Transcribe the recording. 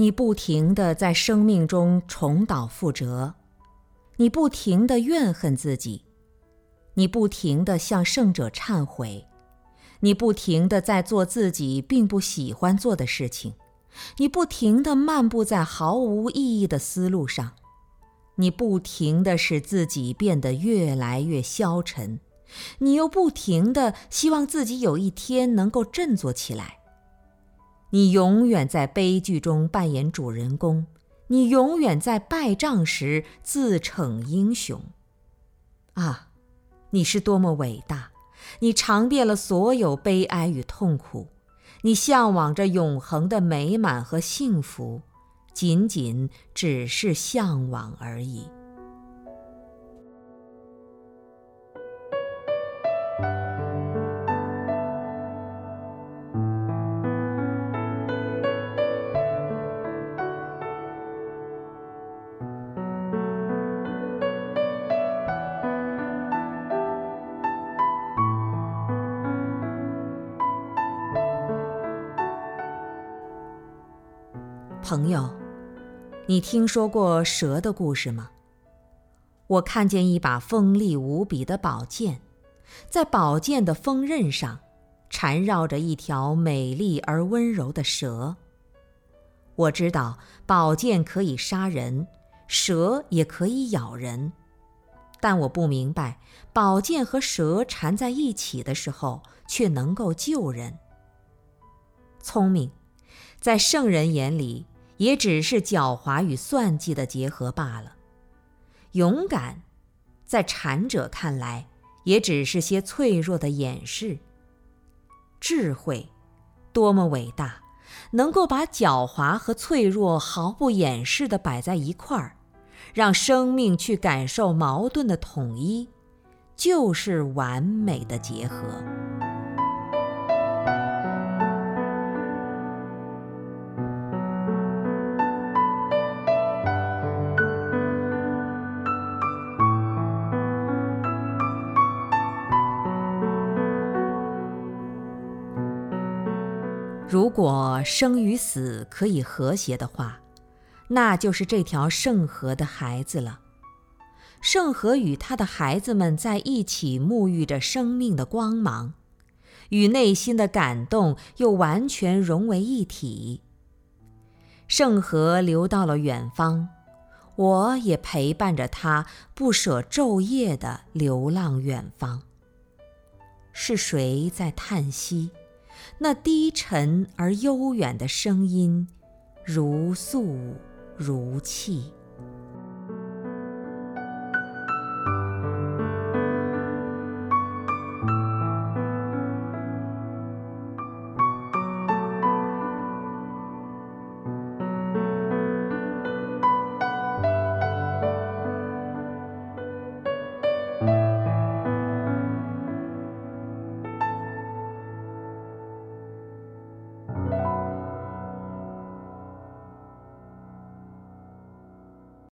你不停地在生命中重蹈覆辙，你不停地怨恨自己，你不停地向圣者忏悔，你不停地在做自己并不喜欢做的事情，你不停地漫步在毫无意义的思路上，你不停地使自己变得越来越消沉，你又不停地希望自己有一天能够振作起来。你永远在悲剧中扮演主人公，你永远在败仗时自逞英雄。啊，你是多么伟大！你尝遍了所有悲哀与痛苦，你向往着永恒的美满和幸福，仅仅只是向往而已。朋友，你听说过蛇的故事吗？我看见一把锋利无比的宝剑，在宝剑的锋刃上缠绕着一条美丽而温柔的蛇。我知道宝剑可以杀人，蛇也可以咬人，但我不明白宝剑和蛇缠在一起的时候却能够救人。聪明，在圣人眼里。也只是狡猾与算计的结合罢了。勇敢，在禅者看来，也只是些脆弱的掩饰。智慧，多么伟大，能够把狡猾和脆弱毫不掩饰地摆在一块儿，让生命去感受矛盾的统一，就是完美的结合。如果生与死可以和谐的话，那就是这条圣河的孩子了。圣河与他的孩子们在一起沐浴着生命的光芒，与内心的感动又完全融为一体。圣河流到了远方，我也陪伴着他，不舍昼夜的流浪远方。是谁在叹息？那低沉而悠远的声音，如诉如泣。